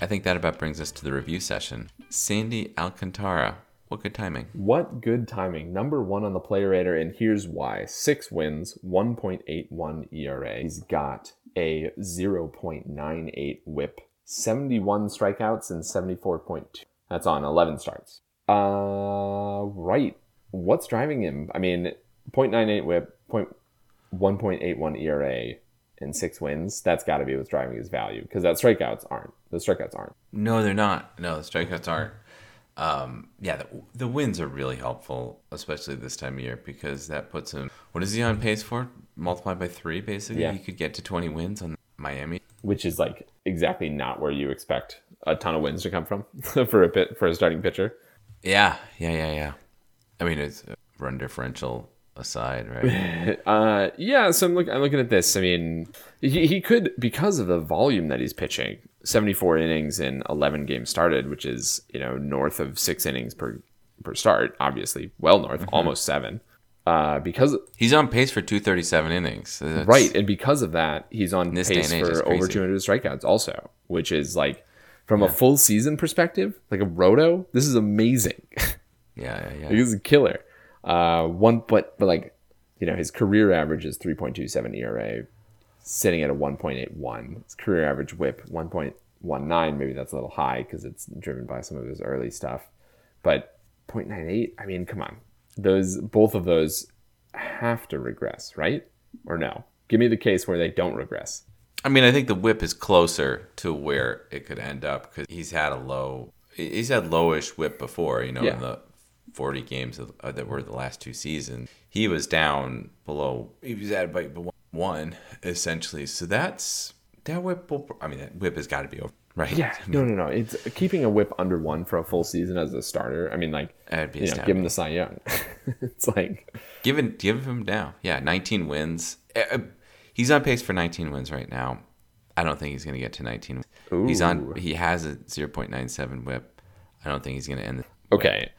I think that about brings us to the review session. Sandy Alcantara. What good timing. What good timing. Number one on the player radar, and here's why. Six wins, 1.81 ERA. He's got a 0.98 whip, 71 strikeouts, and 74.2. That's on 11 starts. Uh, right. What's driving him? I mean, 0.98 whip, point, 1.81 ERA, and six wins. That's got to be what's driving his value because that strikeouts aren't. The strikeouts aren't. No, they're not. No, the strikeouts aren't. Um, yeah, the, the wins are really helpful, especially this time of year, because that puts him. What is he on pace for? Multiplied by three, basically. Yeah. He could get to 20 wins on Miami. which is like exactly not where you expect a ton of wins to come from for a bit for a starting pitcher. Yeah, yeah, yeah, yeah. I mean, it's run differential aside, right? Uh, yeah, so I'm, look, I'm looking at this. I mean, he, he could because of the volume that he's pitching, 74 innings in 11 games started, which is you know north of six innings per per start, obviously well north, almost seven. Uh, because He's on pace for 237 innings. That's- right, and because of that, he's on pace and age, it's for over 200 strikeouts, also, which is like from a full season perspective, like a roto. This is amazing. Yeah, yeah, yeah. He's a killer. Uh, one, but but like, you know, his career average is 3.27 ERA, sitting at a 1.81. His career average WHIP 1.19. Maybe that's a little high because it's driven by some of his early stuff. But 0.98. I mean, come on, those both of those have to regress, right? Or no? Give me the case where they don't regress. I mean, I think the whip is closer to where it could end up because he's had a low, he's had lowish whip before. You know, Yeah. in the 40 games of, uh, that were the last two seasons, he was down below. He was at about one essentially. So that's that whip. Will, I mean, that whip has got to be over, right? Yeah, no, no, no. It's keeping a whip under one for a full season as a starter. I mean, like, you know, give him the Cy Young. it's like, Give him, give him now. Yeah, 19 wins. Uh, uh, He's on pace for 19 wins right now. I don't think he's going to get to 19. He's on. He has a 0.97 whip. I don't think he's going to end. The okay,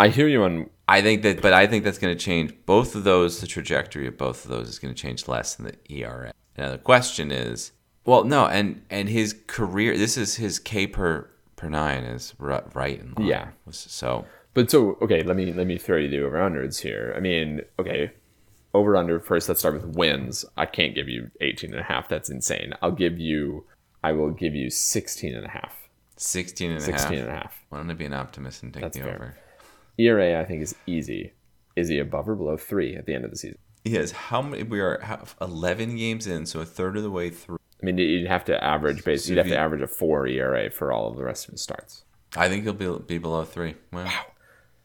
I hear you on I think that, but I think that's going to change both of those. The trajectory of both of those is going to change less than the ERA. Now the question is, well, no, and and his career. This is his K per per nine is right in line. Yeah. So But so okay, let me let me throw you the over unders here. I mean, okay, over under first. Let's start with wins. I can't give you 18 and a half. That's insane. I'll give you. I will give you 16 and a half. 16 and a 16 half. and a half. Why don't I be an optimist and take That's the fair. over? ERA I think is easy. Is he above or below three at the end of the season? He has how many? We are 11 games in, so a third of the way through. I mean, you'd have to average base. You'd have to average a four ERA for all of the rest of his starts. I think he'll be be below three. Wow.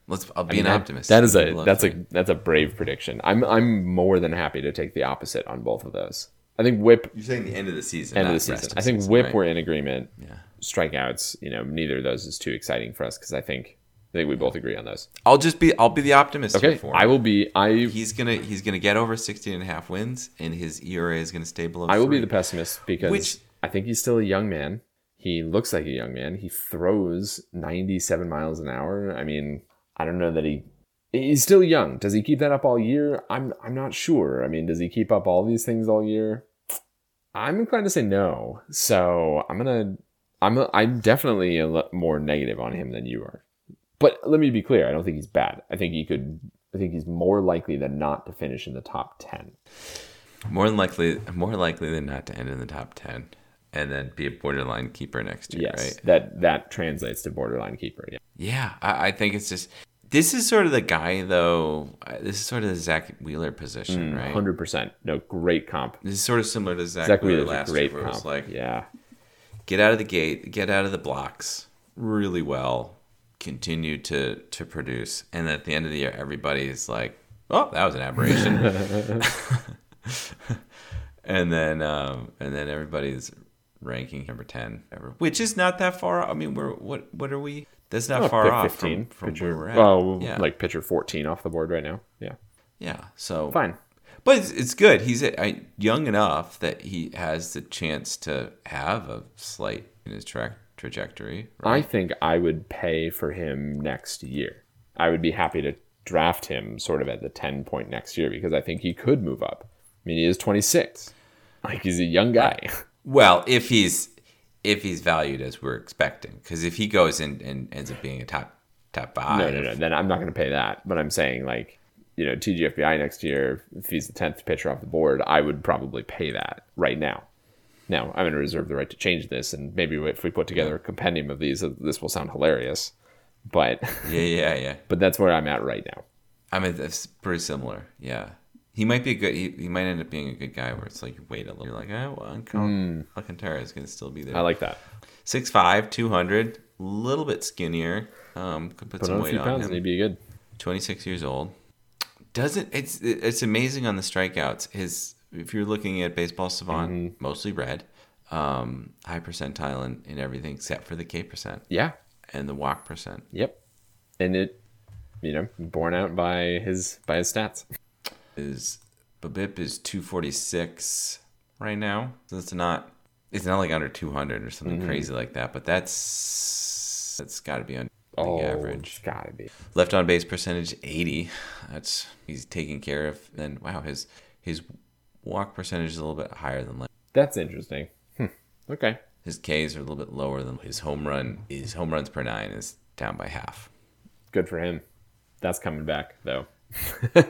Let's. I'll be I mean, an that- optimist. That is a that's three. a that's a brave prediction. I'm I'm more than happy to take the opposite on both of those. I think Whip You're saying the end of the season. end of the season. I think season, Whip right? we're in agreement. Yeah. Strikeouts, you know, neither of those is too exciting for us because I think I think we both agree on those. I'll just be. I'll be the optimist. Okay, here for him. I will be I He's gonna. He's gonna get over 16 and a half wins, and his ERA is gonna stay below. I will be the pessimist because Which- I think he's still a young man. He looks like a young man. He throws 97 miles an hour. I mean, I don't know that he he's still young. Does he keep that up all year? I'm I'm not sure. I mean, does he keep up all these things all year? I'm inclined to say no. So I'm gonna I'm a, I'm definitely a lot more negative on him than you are. But let me be clear. I don't think he's bad. I think he could. I think he's more likely than not to finish in the top ten. more than likely. More likely than not to end in the top 10, and then be a borderline keeper next year. Yes, Right. that that translates to borderline keeper. Yeah. Yeah. I, I think it's just. This is sort of the guy, though. uh, This is sort of the Zack Wheeler position, right? Hundred percent. No, great comp. This is sort of similar to Zack, Zack Wheeler last great year, where it was comp. like yeah, get out of the gate, get out of the blocks really well, continue to to produce, and at the end of the year, everybody's like, "Oh, that was an aberration," and then um, and then everybody's ranking number ten, ever, which is not that far. I mean, we're what what are we? That's not Oh, far off fifteen. from, from pitcher. where we're at. Well, yeah, like pitcher fourteen off the board right now. Yeah, yeah. So fine. but it's, it's good. He's young enough that he has the chance to have a slight in his track trajectory. I think I would pay for him next year. I would be happy to draft him sort of at the ten point next year because I think he could move up. I mean, he is twenty six. Like he's a young guy. Well, if he's if he's valued as we're expecting. Because if he goes in and ends up being a top top five, No, no, no. Then I'm not going to pay that. But I'm saying like, you know, TGFBI next year, if he's the tenth pitcher off the board, I would probably pay that right now. Now I'm going to reserve the right to change this, and maybe if we put together a compendium of these, uh, this will sound hilarious. But yeah, yeah, yeah. but that's where I'm at right now. I mean, it's pretty similar. Yeah, he might be a good. He, he might end up being a good guy. Where it's like, wait a little. You're like, oh, well, Alcant- Alcantara is going to still be there. I like that. 6'5", 200, a little bit skinnier. Um, could put, Put some on a weight few on pounds, him. and he'd be good. 26 years old. Doesn't it's it's amazing on the strikeouts. His if you're looking at baseball savant, Mm-hmm. mostly red, um, high percentile in, in everything except for the K percent Yeah. and the walk percent. Yep. And it, you know, borne out by his by his stats. Is BABIP is 246 right now. So it's not it's not like under 200 or something Mm-hmm. crazy like that, but that's that's got to be on the Oh, average. it's gotta be. Left on base percentage 80. That's he's taking care of. And wow, his his walk percentage is a little bit higher than last. That's interesting. Hmm. Okay. His Ks are a little bit lower than his home run. His home runs per nine is down by half. Good for him. That's coming back though.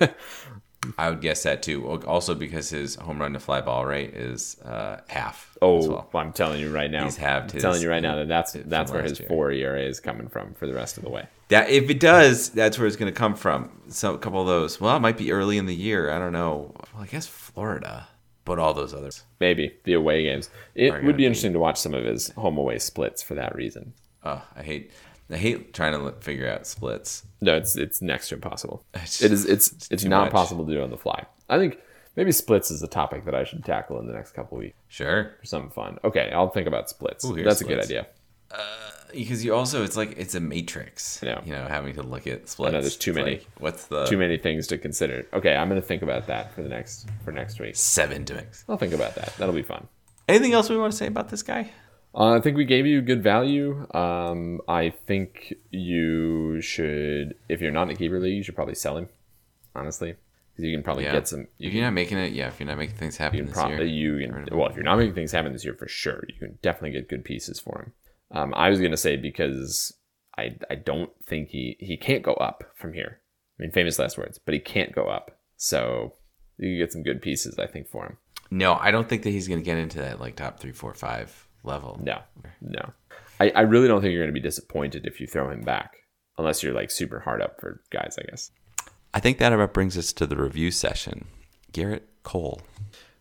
I would guess that too. Also because his home run to fly ball rate is uh, half. Oh, well. I'm telling you right now. He's halved I'm his- telling you right now that that's that's where his year. four ERA is coming from for the rest of the way. That if it does, that's where it's going to come from. So a couple of those. Well, it might be early in the year. I don't know. Well, I guess Florida, but all those others. Maybe the away games. It would be be- interesting to watch some of his home away splits for that reason. Oh, I hate. I hate trying to figure out splits. No, it's it's next to impossible. It's- it is it's it's, too not much. possible to do on the fly. I think maybe splits is a topic that I should tackle in the next couple weeks Sure. for some fun. Okay, I'll think about splits. Ooh, That's a good splits. idea. Uh, Because you also, it's like it's a matrix. Yeah. You know, having to look at splits. there's too It's many. like, what's the Too many things to consider. Okay, I'm gonna think about that for the next for next week. seven to mix? I'll think about that. That'll be fun. Anything else we want to say about this guy? Uh, I think we gave you good value. Um, I think you should, if you're not in a keeper league, you should probably sell him. Honestly, because you can probably Yeah. get some. If you're not making it, yeah. If you're not making things happen You can this probably year, you can. Well, if you're not making things happen this year, for sure, you can definitely get good pieces for him. Um, I was gonna say because I I don't think he he can't go up from here. I mean, famous last words, but he can't go up. So you can get some good pieces, I think, for him. no, I don't think that he's going to get into that like top three, four, five level. No, no. I, I really don't think you're going to be disappointed if you throw him back, unless you're like super hard up for guys, I guess. I think that about brings us to the review session. Gerrit Cole.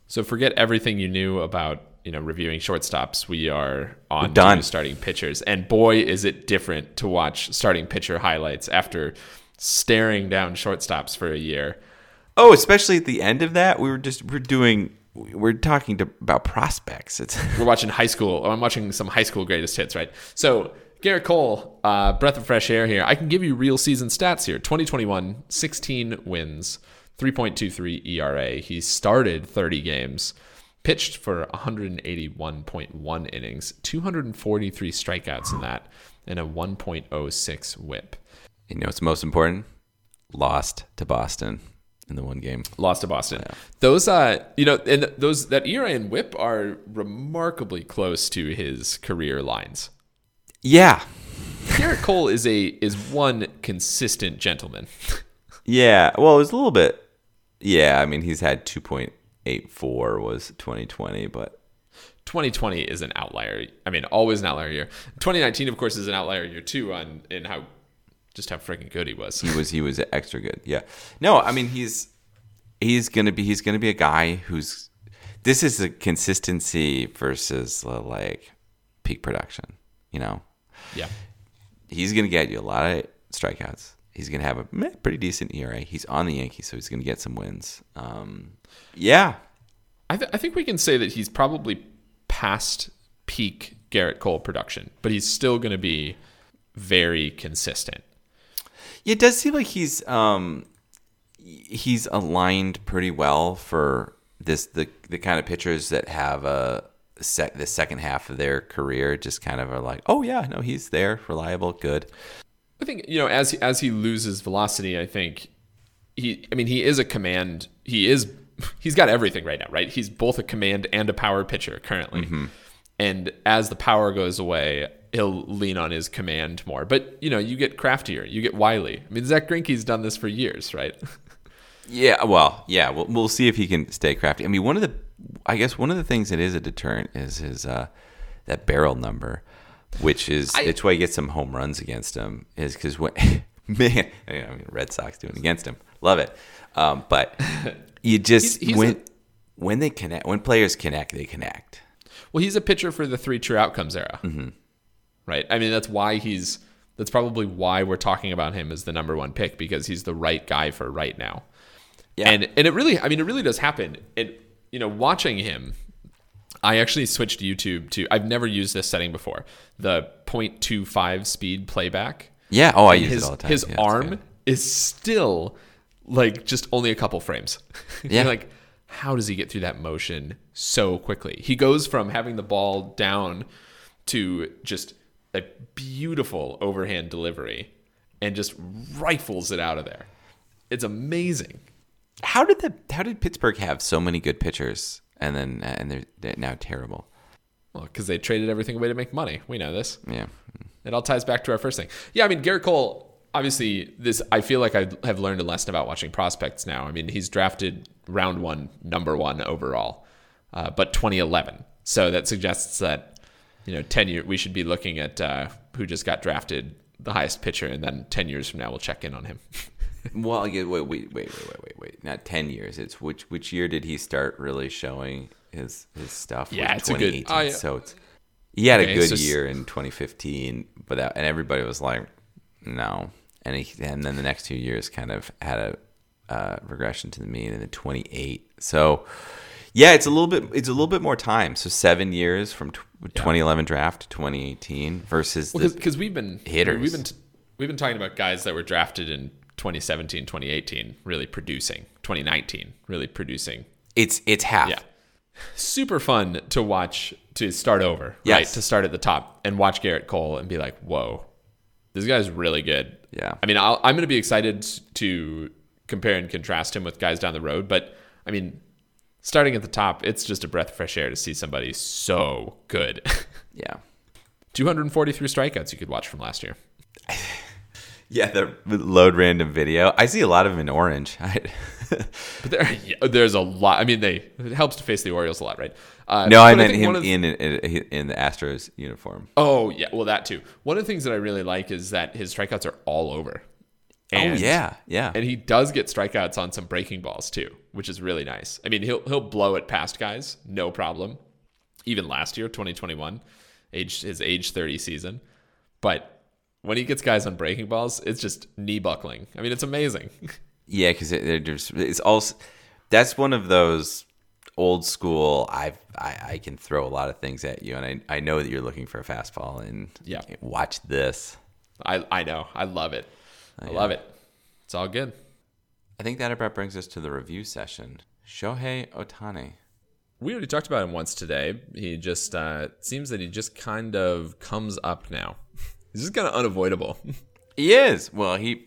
So forget everything you knew about you know reviewing shortstops. We are on We're done. to starting pitchers, and boy, is it different to watch starting pitcher highlights after staring down shortstops for a year. Oh, especially at the end of that, we were just we're doing we're talking to, about prospects. It's We're watching high school. Or I'm watching some high school greatest hits, right? So Gerrit Cole, uh, breath of fresh air here. I can give you real season stats here. 2021, 16 wins, 3.23 ERA. He started 30 games, pitched for 181.1 innings, 243 strikeouts in that, and a 1.06 WHIP. you know what's most important? Lost to Boston in the one game. Lost to Boston. Those, uh, you know, and those that ERA and WHIP are remarkably close to his career lines. Yeah, Gerrit Cole is a is one consistent gentleman. yeah. Well, it was a little bit. Yeah, I mean he's had two point eight four was twenty twenty, but 2020 is an outlier. I mean, always an outlier year. 2019, of course, is an outlier year too on in how just how freaking good he was. he was he was extra good. Yeah. No, I mean he's he's gonna be he's gonna be a guy who's this is a consistency versus uh, like peak production. You know, Yeah. he's gonna get you a lot of strikeouts. He's gonna have a meh, pretty decent ERA. He's on the Yankees, so he's gonna get some wins. Um, yeah, I, th- I think we can say that he's probably past peak Gerrit Cole production, but he's still going to be very consistent. it does seem like he's um, he's aligned pretty well for this the the kind of pitchers that have a sec, the second half of their career just kind of are like, oh yeah, no, he's there, reliable, good. I think you know as he, as he loses velocity, I think he. I mean, he is a command. He is. He's got everything right now, right? He's both a command and a power pitcher currently. And as the power goes away, he'll lean on his command more. But you know, you get craftier, you get wily. I mean, Zack Greinke's done this for years, right? Yeah, well, yeah, we'll, we'll see if he can stay crafty. I mean, one of the, I guess one of the things that is a deterrent is his uh, that barrel number, which is I- it's why he gets some home runs against him. Is because when man, I mean, Red Sox doing against him, love it. Um, but you just He's- he's when a- when they connect, when players connect, they connect. Well, he's a pitcher for the three true outcomes era, Mm-hmm. right? I mean, that's why he's. That's probably why we're talking about him as the number one pick because he's the right guy for right now. Yeah. And and it really, I mean, it really does happen. It you know, watching him, I actually switched YouTube to. I've never used this setting before. The 0.25 speed playback. Yeah. Oh, I use his it all the time. his Yeah, arm is still like just only a couple frames. Yeah. You're like, how does he get through that motion so quickly? He goes from having the ball down to just a beautiful overhand delivery and just rifles it out of there. It's amazing. How did the how did Pittsburgh have so many good pitchers and then and they're, they're now terrible? Well, because they traded everything away to make money. We know this. Yeah. It all ties back to our first thing. Yeah, I mean Gerrit Cole. Obviously, this I feel like I have learned a lesson about watching prospects now. I mean, he's drafted round one, number one overall, uh, but 2011. So that suggests that you know, 10 year we should be looking at uh, who just got drafted, the highest pitcher, and then 10 years from now we'll check in on him. Well, yeah, wait, wait, wait, wait, wait, wait, wait. Not ten years. It's which which year did he start really showing his his stuff? Yeah, Was it's a good- 2018. oh, yeah. So it's he had Okay, a good s- year in 2015, but that, and everybody was like, no. And he, and then the next two years kind of had a uh, regression to the mean, and then 28. So yeah, it's a little bit it's a little bit more time. So seven years from tw 2011 draft to 2018 versus the, because we've been hitters. we've been we've been talking about guys that were drafted in 2017 2018 really producing 2019 really producing it's it's half. yeah super fun to watch to start over right Yes. to start at the top and watch gerrit cole and be like whoa this guy's really good Yeah. i mean I'll, i'm going to be excited to compare and contrast him with guys down the road but i mean starting at the top it's just a breath of fresh air to see somebody so good Yeah. 243 strikeouts you could watch from last year Yeah, the load random video. I see a lot of them in orange. But there, yeah, there's a lot. I mean, they it helps to face the Orioles a lot, right? Uh, no, I meant think him of in, in in the Astros uniform. Oh yeah, well that too. One of the things that I really like is that his strikeouts are all over. And, oh yeah, yeah. and he does get strikeouts on some breaking balls too, which is really nice. I mean, he'll he'll blow it past guys, no problem. Even last year, 2021, age his age 30 season, but when he gets guys on breaking balls, it's just knee buckling. I mean, it's amazing. Yeah, because it, it's also that's one of those old school. I've I, I can throw a lot of things at you, and I I know that you're looking for a fastball, and Yeah. watch this. I I know, I love it, I love it. It's all good. I think that about brings us to the review session. Shohei Ohtani. We already talked about him once today. He just uh, seems that he just kind of comes up now. He's just kind of unavoidable. He is. Well, he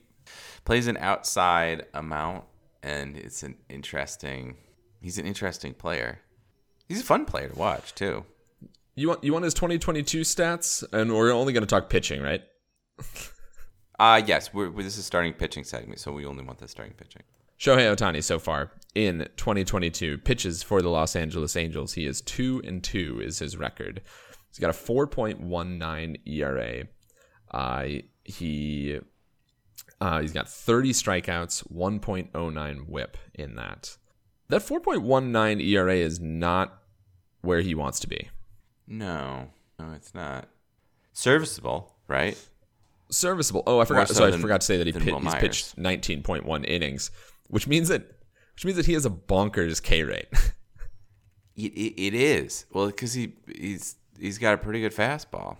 plays an outside amount, and it's an interesting. He's an interesting player. He's a fun player to watch too. You want you want his 2022 stats, and we're only going to talk pitching, right? Uh yes, we're, we're- this is starting pitching segment, so we only want the starting pitching. Shohei Ohtani so far in 2022 pitches for the Los Angeles Angels. He is two and two is his record. He's got a 4.19 ERA. Uh, he uh, he's got 30 strikeouts, 1.09 WHIP in that. That 4.19 ERA is not where he wants to be. No, no, it's not serviceable, right? Serviceable. Oh, I forgot. so So, I than- forgot to say that he pit, he's pitched 19.1 innings, which means that which means that he has a bonkers K rate. It, it, it is well because he he's he's got a pretty good fastball.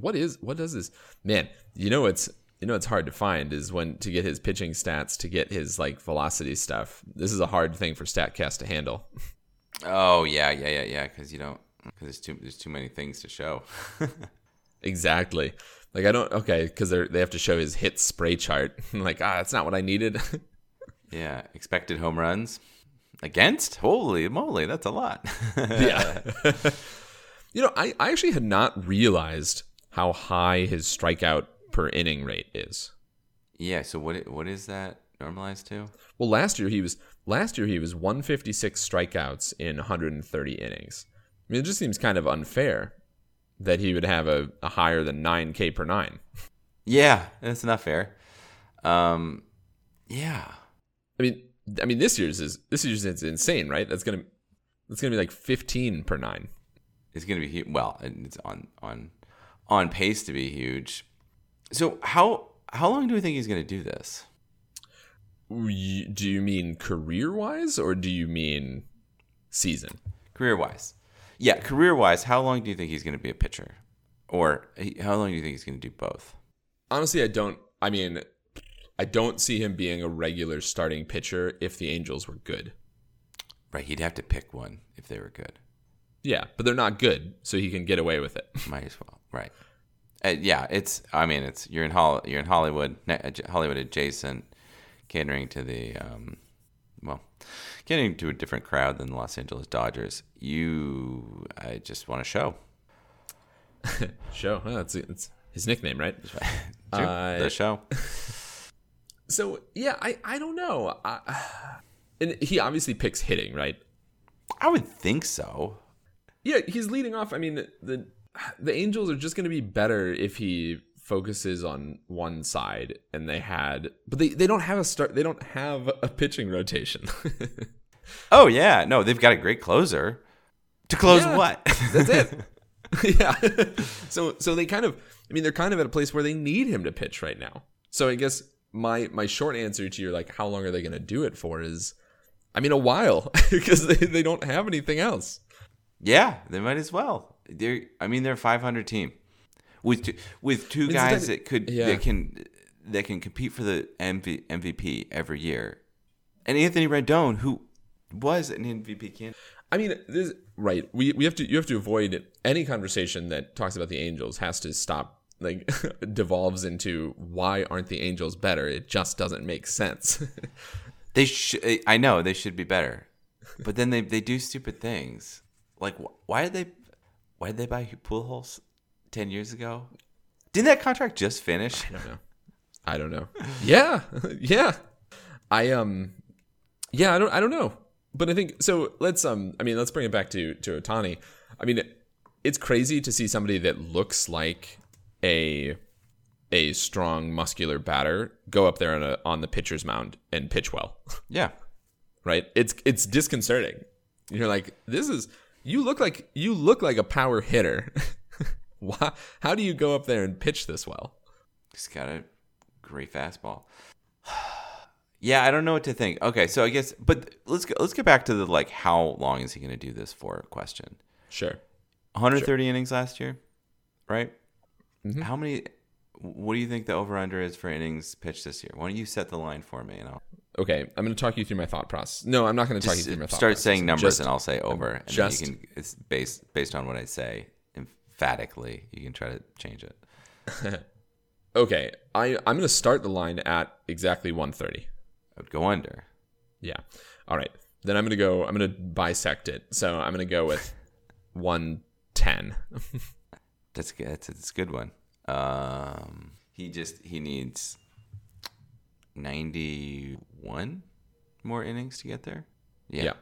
What is what does this man you know it's you know it's hard to find is when to get his pitching stats to get his like velocity stuff this is a hard thing for statcast to handle Oh yeah, yeah, yeah, yeah. Because you don't because there's too there's too many things to show. exactly like i don't okay because they they have to show his hit spray chart I'm like ah that's not what i needed yeah, expected home runs against. Holy moly, that's a lot. yeah You know, I, I actually had not realized how high his strikeout per inning rate is. Yeah. So what? What is that normalized to? Well, last year he was last year he was 156 strikeouts in 130 innings. I mean, it just seems kind of unfair that he would have a, a higher than 9K per nine. Yeah, that's not fair. Um, yeah. I mean, I mean this year's is this year's is insane, right? That's gonna that's gonna be like 15 per nine. It's gonna be. Well, and it's on on on pace to be huge. So how how long do we think he's gonna do this? Do you mean career wise or do you mean season? Career wise, yeah, career wise. How long do you think he's gonna be a pitcher, or how long do you think he's gonna do both? Honestly, I don't. I mean, I don't see him being a regular starting pitcher if the Angels were good. Right, he'd have to pick one if they were good. Yeah, but they're not good, so he can get away with it. Might as well. Right. Uh, yeah, it's. I mean, it's you're in Hol- you're in Hollywood, Hollywood adjacent, catering to the um, well, catering to a different crowd than the Los Angeles Dodgers. You, I just want to show. Show. Oh, that's, that's his nickname, right? Uh, the show. So yeah, I I don't know. I, and he obviously picks hitting, right? I would think so. Yeah, he's leading off. I mean, the the Angels are just going to be better if he focuses on one side and they had but they, they don't have a start they don't have a pitching rotation. Oh yeah, no, they've got a great closer. To close Yeah. what? That's it. yeah. so so they kind of I mean they're kind of at a place where they need him to pitch right now. So I guess my my short answer to your like how long are they going to do it for is I mean a while because they, they don't have anything else. Yeah, they might as well. They're. I mean, they're a 500 team with two, with two it's guys that- that could yeah. that can that can compete for the MV, MVP every year, and Anthony Rendon, who was an MVP candidate. I mean, this, right? We we have to you have to avoid any conversation that talks about the Angels has to stop like devolves into why aren't the Angels better? It just doesn't make sense. They should. I know they should be better, but then they they do stupid things. Like why did they why did they buy Pujols ten years ago? Didn't that contract just finish? I don't know. I don't know. Yeah, yeah. I um, yeah. I don't. I don't know. But I think so. Let's um. I mean, let's bring it back to to Ohtani. I mean, it's crazy to see somebody that looks like a a strong muscular batter go up there on a on the pitcher's mound and pitch well. Yeah. right? It's it's disconcerting. You're like, this is you look like you look like a power hitter. Why? How do you go up there and pitch this well? He's got a great fastball. yeah, I don't know what to think. Okay, so I guess, but let's go, let's get back to the like, how long is he going to do this for? Question. Sure. 130 innings last year, right? Mm-hmm. How many? What do you think the over under is for innings pitched this year? Why don't you set the line for me? And I'll Okay, I'm going to talk you through my thought process. No, I'm not going to talk you through my thought process. start process. saying numbers, Just- and I'll say over. And just- then you can. It's based based on what I say emphatically. You can try to change it. okay, I I'm going to start the line at exactly 130. I would go under. Yeah. All right. Then I'm going to go. I'm going to bisect it. So I'm going to go with 110. That's good. That's, that's a good one. Um, he just he needs ninety one more innings to get there. Yeah, yeah.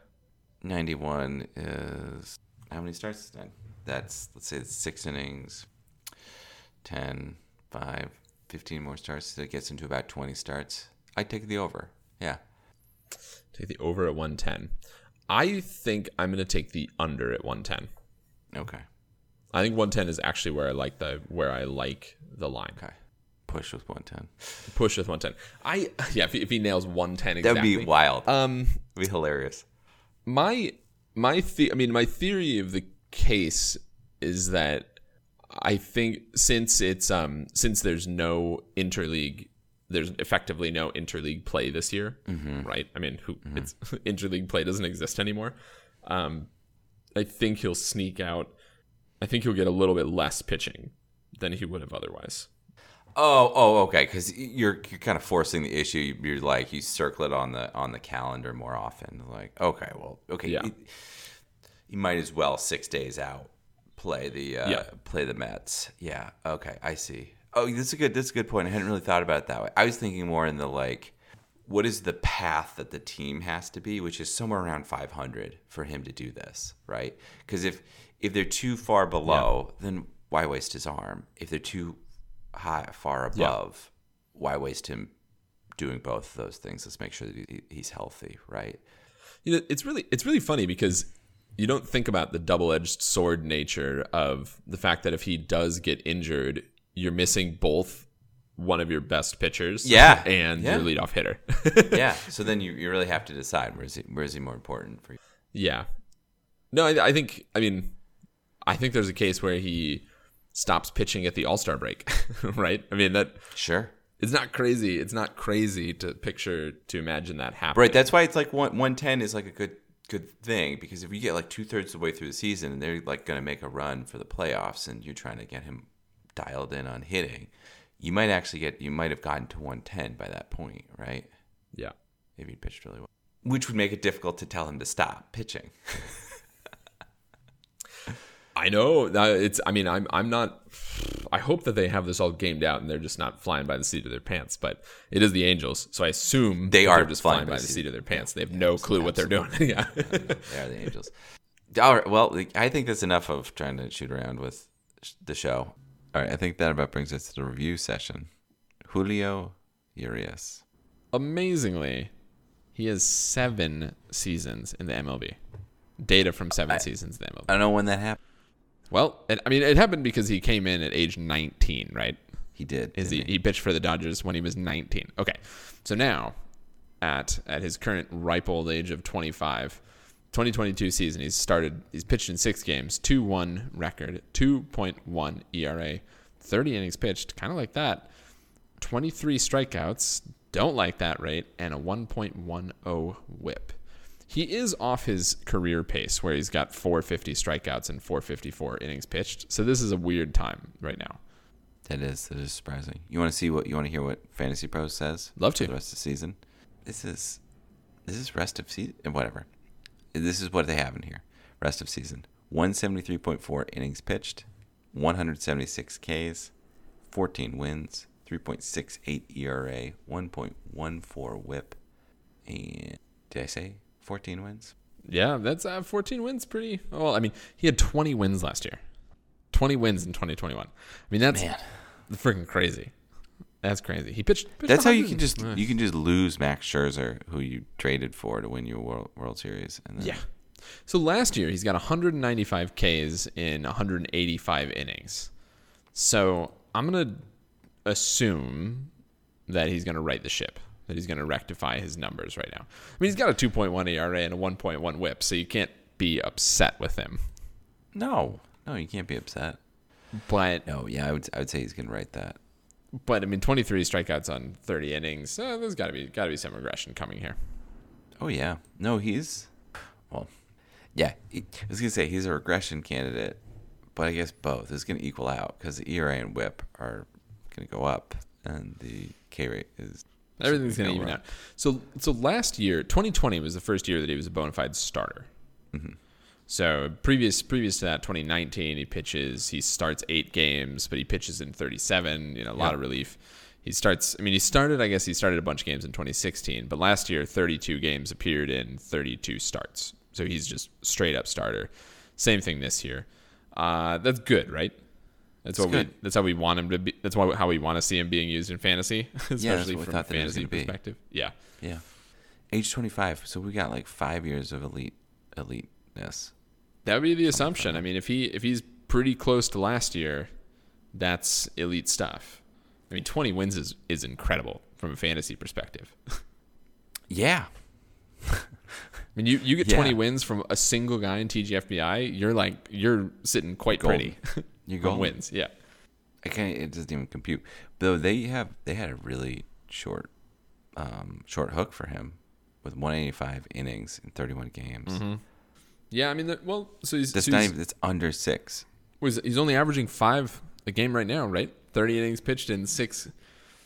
ninety one is how many starts then? That's let's say it's six innings, 10, 5, 15 more starts. That gets into about twenty starts. I take the over. Yeah, Take the over at 110. I think I'm going to take the under at 110. okay, I think 110 is actually where I like the where I like the line. okay. Push with one ten. Push with 110. I yeah, if he, if he nails 110 exactly. That'd be wild. Um That'd be hilarious. my my the- I mean my theory of the case is that I think since it's um since there's no interleague there's effectively no interleague play this year, right? I mean, who it's interleague play doesn't exist anymore. Um, I think he'll sneak out. I think he'll get a little bit less pitching than he would have otherwise. Oh, oh, okay. Because you're you're kind of forcing the issue. You're like you circle it on the on the calendar more often. Like, okay, well, okay, Yeah. you, you might as well six days out play the uh, Yeah. play the Mets. Yeah. Okay, I see. Oh, that's a good that's a good point. I hadn't really thought about it that way. I was thinking more in the like, what is the path that the team has to be, which is somewhere around 500 for him to do this, right? Because if if they're too far below, then why waste his arm? If they're too high far above, why waste him doing both of those things? Let's make sure that he, he's healthy, right? You know, it's really it's really funny because you don't think about the double-edged sword nature of the fact that if he does get injured, you're missing both one of your best pitchers, Yeah. and Yeah. your leadoff hitter. yeah. So then you, you really have to decide where is he where is he more important for you? yeah. No, I, I think I mean, I think there's a case where he stops pitching at the All Star break, right? I mean that Sure. it's not crazy. It's not crazy to picture to imagine that happening. Right. That's why it's like one one ten is like a good good thing because if you get like two thirds of the way through the season and they're like going to make a run for the playoffs and you're trying to get him dialed in on hitting, you might actually get you might have gotten to one ten by that point, right? Yeah. If he pitched really well, which would make it difficult to tell him to stop pitching. I know. that It's. I mean, I'm. I'm not. I hope that they have this all gamed out and they're just not flying by the seat of their pants. But it is the Angels, so I assume They are just flying by the seat of their pants. They have no clue what they're doing. yeah. they are the Angels. All right. Well, I think that's enough of trying to shoot around with the show. All right. I think that about brings us to the review session. Julio Urias. Amazingly, he has seven seasons in the MLB. Data from seven seasons in the MLB. I don't know when that happened. Well, it, I mean, it happened because he came in at age 19, right? He did. Is he, didn't he pitched for the Dodgers when he was 19. Okay. So now at at his current ripe old age of 25, 2022 season, he's started he's pitched in 6 games, 2-1 record, 2.1 ERA, 30 innings pitched, kind of like that. 23 strikeouts, don't like that rate and a 1.10 whip. He is off his career pace where he's got 450 strikeouts and 454 innings pitched. So this is a weird time right now. That is that is surprising. You want to see what you want to hear what Fantasy Pros says? Love to. the rest of the season. This is this is rest of season whatever. This is what they have in here. Rest of season. 173.4 innings pitched, 176 Ks, 14 wins, 3.68 ERA, 1.14 WHIP, and did I say 14 wins? Yeah, that's uh, 14 wins. Pretty well. I mean, he had 20 wins last year. 20 wins in 2021. I mean, that's Man. freaking crazy. That's crazy. He pitched. pitched That's how you can just you can just lose Max Scherzer, who you traded for to win your World, World Series, and then Yeah. So last year he's got 195 Ks in 185 innings. So I'm gonna assume that he's gonna right the ship. That he's gonna rectify his numbers right now. I mean, he's got a 2.1 ERA and a 1.1 WHIP, so you can't be upset with him. No, no, you can't be upset. But No, yeah, I would I would say he's gonna write that. but I mean, 23 strikeouts on 30 innings. Uh, there's got to be got to be some regression coming here. Oh yeah, no, he's well, yeah. He, I was gonna say he's a regression candidate, but I guess both is gonna equal out because the ERA and WHIP are gonna go up, and the K rate is Everything's going to even out. So, so last year, 2020 was the first year that he was a bona fide starter. So previous previous to that, 2019, he pitches. He starts eight games, but he pitches in 37. You know, a lot of relief. He starts. I mean, he started. I guess he started a bunch of games in 2016, but last year, 32 games appeared in 32 starts. So he's just straight up starter. Same thing this year. Uh, that's good, right? That's what good. we. That's how we want him to be. That's why, how we want to see him being used in fantasy, especially we from a thought that he was fantasy gonna be. perspective. Yeah. yeah, age twenty five. So we got like five years of elite eliteness. That would be the assumption. I mean, if he if he's pretty close to last year, that's elite stuff. I mean, 20 wins is is incredible from a fantasy perspective. Yeah. I mean, you you get 20 wins from a single guy in TGFBI, you're like you're sitting quite Golden. pretty From golden. wins. Yeah. I can't. It doesn't even compute. Though they have, they had a really short, um, short hook for him with 185 innings in 31 games. Yeah, I mean, the, well, so he's, That's so not he's, even. It's under six. was he's only averaging 5 a game right now, right? 30 innings pitched in 6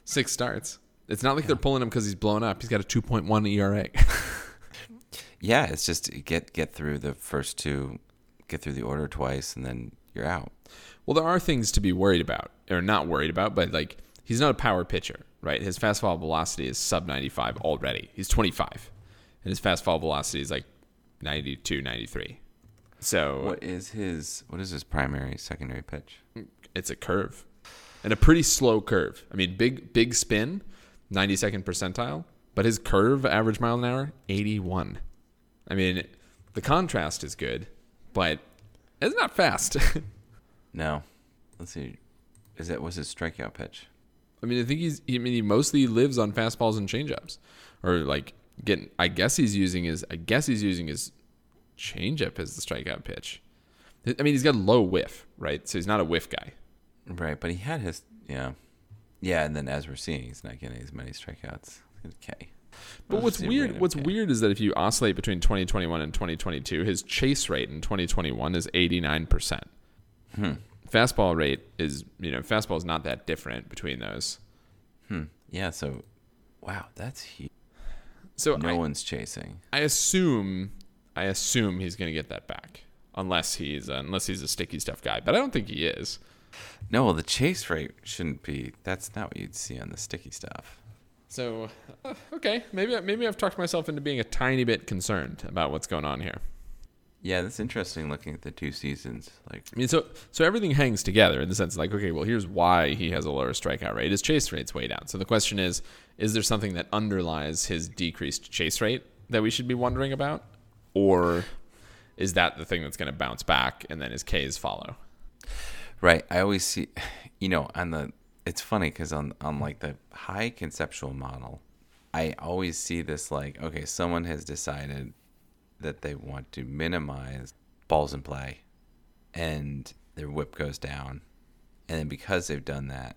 6 starts. It's not like they're pulling him cuz he's blown up. He's got a 2.1 ERA. Yeah, it's just get get through the first two get through the order twice, and then you're out. Well, there are things to be worried about, or not worried about, but like he's not a power pitcher, right? His fastball velocity is sub 95 already. He's 25, and his fastball velocity is like 92, 93. So What is his what is his primary secondary pitch? it's a curve, and a pretty slow curve. I mean, big big spin, 92nd percentile, but his curve average mile an hour 81. I mean, the contrast is good, but it's not fast. No. Let's see. Is that was his strikeout pitch? I mean, I think he's. I mean, he mostly lives on fastballs and changeups, or like getting. I guess he's using his. I guess he's using his changeup as the strikeout pitch. I mean, he's got low whiff, right? So he's not a whiff guy. Right, but he had his yeah. Yeah, and then as we're seeing, he's not getting as many strikeouts. Okay. But what's weird? What's weird is that if you oscillate between 2021 and 2022, his chase rate in 2021 is 89 percent. Hmm. Fastball rate is you know fastball is not that different between those. Hmm. Yeah, so wow, that's huge. So No I, one's chasing. I assume I assume he's going to get that back unless he's uh, unless he's a sticky stuff guy, but I don't think he is. No, well, the chase rate shouldn't be. That's not what you'd see on the sticky stuff. So uh, okay, maybe maybe I've talked myself into being a tiny bit concerned about what's going on here. Yeah, that's interesting. Looking at the two seasons, like I mean, so so everything hangs together in the sense like, okay, well, here's why he has a lower strikeout rate. His chase rate's way down. So the question is, is there something that underlies his decreased chase rate that we should be wondering about, or is that the thing that's going to bounce back and then his K's follow? Right. I always see, you know, on the. It's funny because on on like the high conceptual model, I always see this like, okay, someone has decided that they want to minimize balls in play, and their whip goes down, and then because they've done that,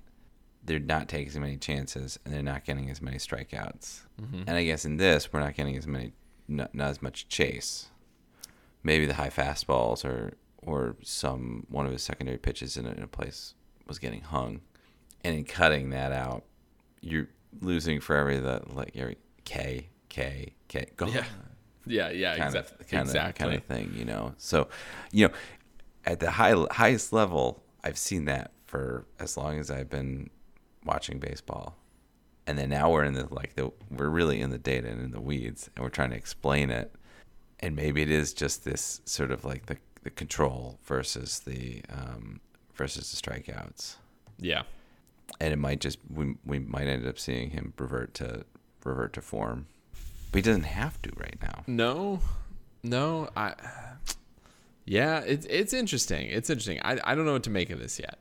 they're not taking as many chances, and they're not getting as many strikeouts. Mm-hmm. And I guess in this, we're not getting as many, not, not as much chase. Maybe the high fastballs or or some one of his secondary pitches in a, in a place was getting hung, and in cutting that out, you're losing for every the like every K K K go Yeah. Yeah, yeah, kind exactly. of kind exactly. of kind of thing, you know. So, you know, at the high highest level, I've seen that for as long as I've been watching baseball, and then now we're in the like the we're really in the data and in the weeds, and we're trying to explain it, and maybe it is just this sort of like the the control versus the um, versus the strikeouts, Yeah. And it might just we we might end up seeing him revert to revert to form, but he doesn't have to right now. No, no, I. Yeah, it's it's interesting. It's interesting. I I don't know what to make of this yet.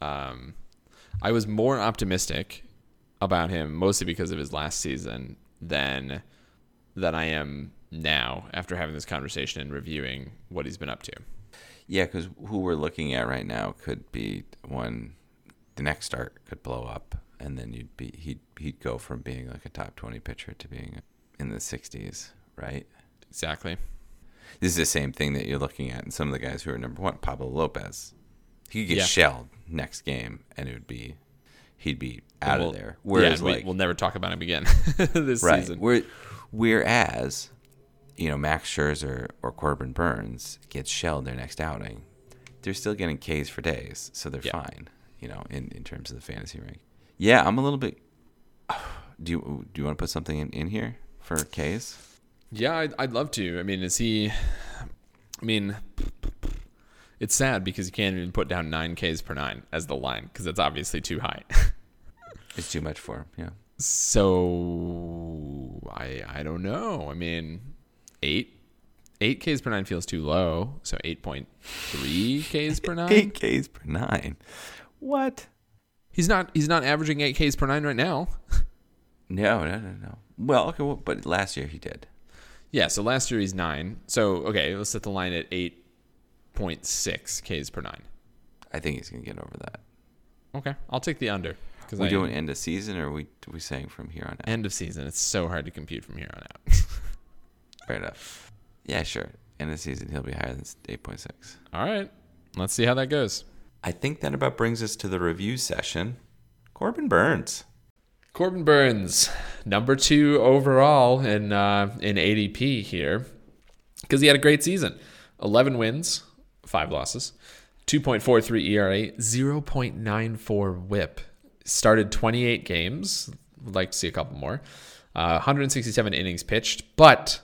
Um, I was more optimistic about him mostly because of his last season than than I am now after having this conversation and reviewing what he's been up to. Yeah, because who we're looking at right now could be one. The next start could blow up, and then you'd be he'd he'd go from being like a top twenty pitcher to being in the sixties, right? Exactly. This is the same thing that you're looking at in some of the guys who are number one. Pablo Lopez, he could get Yeah. shelled next game, and it would be he'd be out We'll- of there. Whereas yeah, we, like we'll never talk about him again this right, season. where, whereas you know Max Scherzer or Corbin Burnes gets shelled their next outing, they're still getting Ks for days, so they're Yeah. fine. You know, in, in terms of the fantasy rank. Yeah, I'm a little bit. Do you do you want to put something in, in here for Ks? Yeah, I'd, I'd love to. I mean, is he? I mean, it's sad because you can't even put down nine Ks per nine as the line because it's obviously too high. It's too much for him. Yeah. so I I don't know. I mean, eight eight Ks per nine feels too low. So eight point three Ks per nine. Eight Ks per nine. What? He's not he's not averaging eight Ks per nine right now. No, no, no, no. Well, okay, well, but last year he did. Yeah. So last year he's nine. So okay, let's set the line at eight point six Ks per nine. I think he's gonna get over that. Okay, I'll take the under. Because We doing end of season, or are we we saying from here on out? end of season. It's so hard to compute from here on out. Fair enough. Yeah, sure. End of season, he'll be higher than eight point six. All right, let's see how that goes. I think that about brings us to the review session. Corbin Burnes. Corbin Burnes, number two overall in uh, in ADP here, because he had a great season. Eleven wins, five losses. 2.43 ERA, 0.94 whip. Started 28 games. Would like to see a couple more. Uh, 167 innings pitched, but,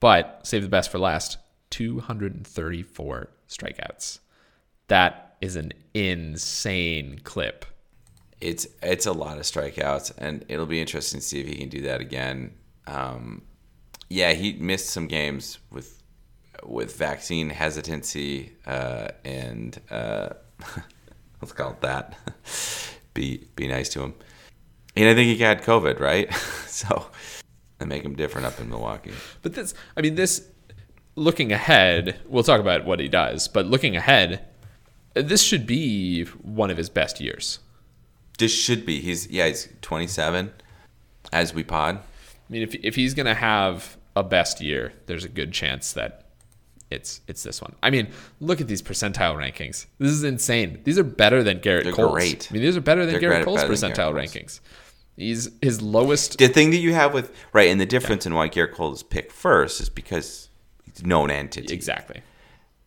but, save the best for last, 234 strikeouts. That is an insane clip. It's it's a lot of strikeouts, and it'll be interesting to see if he can do that again. Um, yeah, he missed some games with with vaccine hesitancy uh, and uh, let's call it that. be be nice to him. And I think he had COVID, right? so and make him different up in Milwaukee. But this, I mean, this. Looking ahead, we'll talk about what he does. But looking ahead, this should be one of his best years. This should be. He's yeah. He's 27 as we pod. I mean, if if he's gonna have a best year, there's a good chance that it's it's this one. I mean, look at these percentile rankings. This is insane. These are better than Gerrit They're Cole's. great. I mean, these are better than They're Gerrit Cole's percentile Gerrit rankings. He's his lowest. The thing that you have with right, and the difference in why Gerrit Cole is picked first is because he's known entity. Exactly.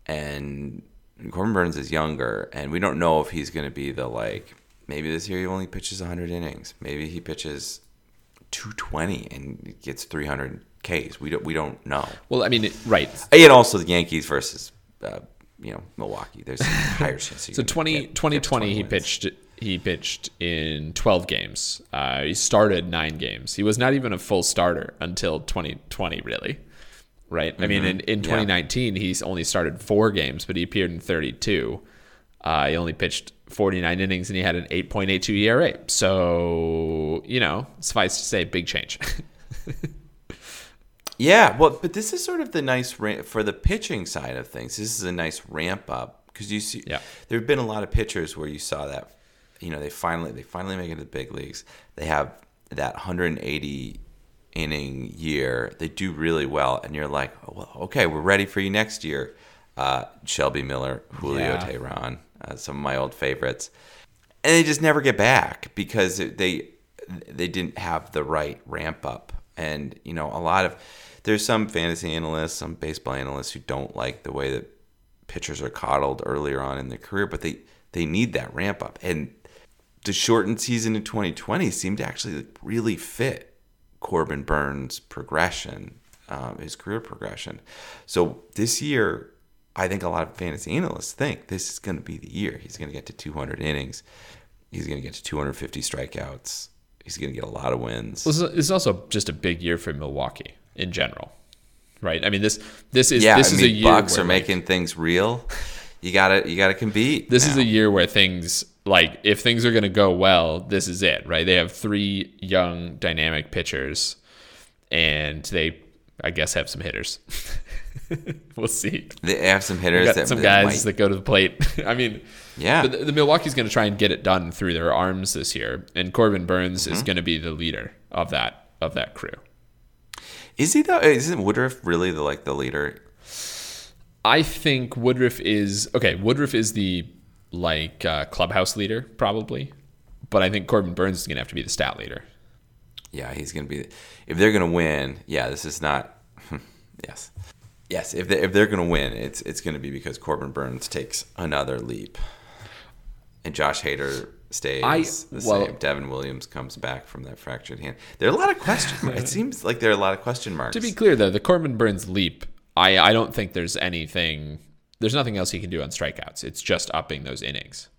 and Corbin Burnes is younger, and we don't know if he's going to be the like. Maybe this year he only pitches 100 innings. Maybe he pitches 220 and gets 300 Ks. We don't. We don't know. Well, I mean, it, right. And also the Yankees versus, uh, you know, Milwaukee. There's higher chance. So 20, 2020, he pitched. He pitched in 12 games. Uh, he started nine games. He was not even a full starter until 2020, really. Right. I mean, in, in Mm-hmm. Yeah. 2019, he's only started four games, but he appeared in 32. Uh, he only pitched 49 innings and he had an 8.82 ERA. So, you know, suffice to say, big change. Yeah, well, but this is sort of the nice ra- for the pitching side of things. This is a nice ramp up because you see, Yeah. there have been a lot of pitchers where you saw that, you know, they finally they finally make it to the big leagues. They have that 180 inning year. They do really well, and you're like, oh, well, okay, we're ready for you next year. Uh, Shelby Miller, Julio Yeah. Teheran, uh, some of my old favorites, and they just never get back because they they didn't have the right ramp up. And you know, a lot of there's some fantasy analysts, some baseball analysts who don't like the way that pitchers are coddled earlier on in their career, but they they need that ramp up. And the shortened season in 2020 seemed to actually really fit Corbin Burnes' progression, um, his career progression. So this year, I think a lot of fantasy analysts think this is going to be the year. He's going to get to 200 innings. He's going to get to 250 strikeouts. He's going to get a lot of wins. This is also just a big year for Milwaukee in general, right? I mean this this is yeah, this I is mean, a year Bucks are like, making things real. You gotta, you gotta compete. this is a year where things like if things are going to go well, this is it, right? They have three young dynamic pitchers, and they I guess have some hitters. we'll see. They have some hitters that some guys might- that go to the plate. I mean, Yeah. But the, the Milwaukee's going to try and get it done through their arms this year, and Corbin Burnes Mm-hmm. is going to be the leader of that of that crew. is he though? Isn't Woodruff really the like the leader? I think Woodruff is okay. Woodruff is the like uh, clubhouse leader probably, but I think Corbin Burnes is going to have to be the stat leader. Yeah, he's gonna be. If they're gonna win, yeah, this is not. yes, yes. If they if they're gonna win, it's it's gonna be because Corbin Burnes takes another leap, and Josh Hader stays I- the well- same. Devin Williams comes back from that fractured hand. There are a lot of question marks. It seems like there are a lot of question marks. To be clear, though, the Corbin Burnes leap, I I don't think there's anything. There's nothing else he can do on strikeouts. It's just upping those innings.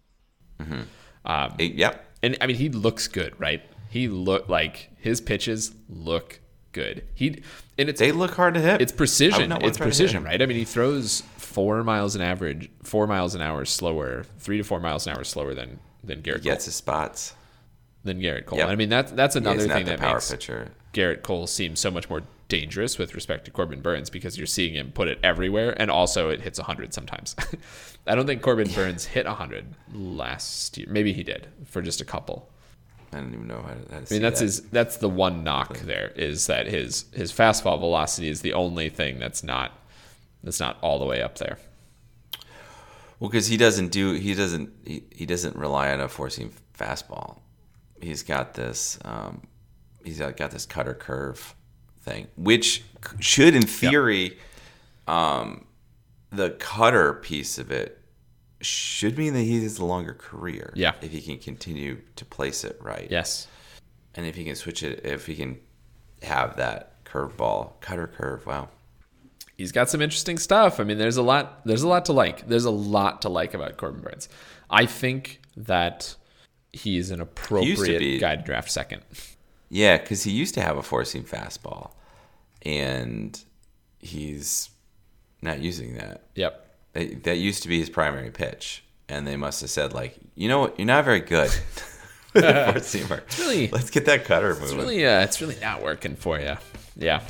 Mm-hmm. Um, it- yep. And I mean, he looks good, right? He look like his pitches look good. He and it's They look hard to hit. it's precision. It's try to hit precision, right? I mean, he throws four miles an average, four miles an hour slower, three to four miles an hour slower than than Gerrit He gets Cole. his spots. Than Gerrit Cole. Yep. I mean, that's that's another thing that power makes pitcher. Gerrit Cole seems so much more dangerous with respect to Corbin Burnes because you're seeing him put it everywhere, and also it hits 100 sometimes. I don't think Corbin Burnes hit 100 last year. Maybe he did for just a couple. I don't even know how to. How to I mean, that's his. That's the one knock there is that his his fastball velocity is the only thing that's not that's not all the way up there. Well, because he doesn't do he doesn't he, he doesn't rely on a four seam fastball. He's got this um, he's got this cutter curve thing, which should in theory um, the cutter piece of it should mean that he has a longer career. Yeah. If he can continue to place it right. Yes. And if he can switch it, if he can have that curveball, cutter curve, wow. he's got some interesting stuff. I mean, there's a lot. There's a lot to like. There's a lot to like about Corbin Burnes. I think that he's an appropriate guy to draft second. Yeah, because he used to have a four seam fastball, and he's not using that. Yep. That, that used to be his primary pitch, and they must have said like, you know what, you're not very good with a four seamer. really- Let's get that cutter moving. It's really, uh, it's really not working for you. Yeah.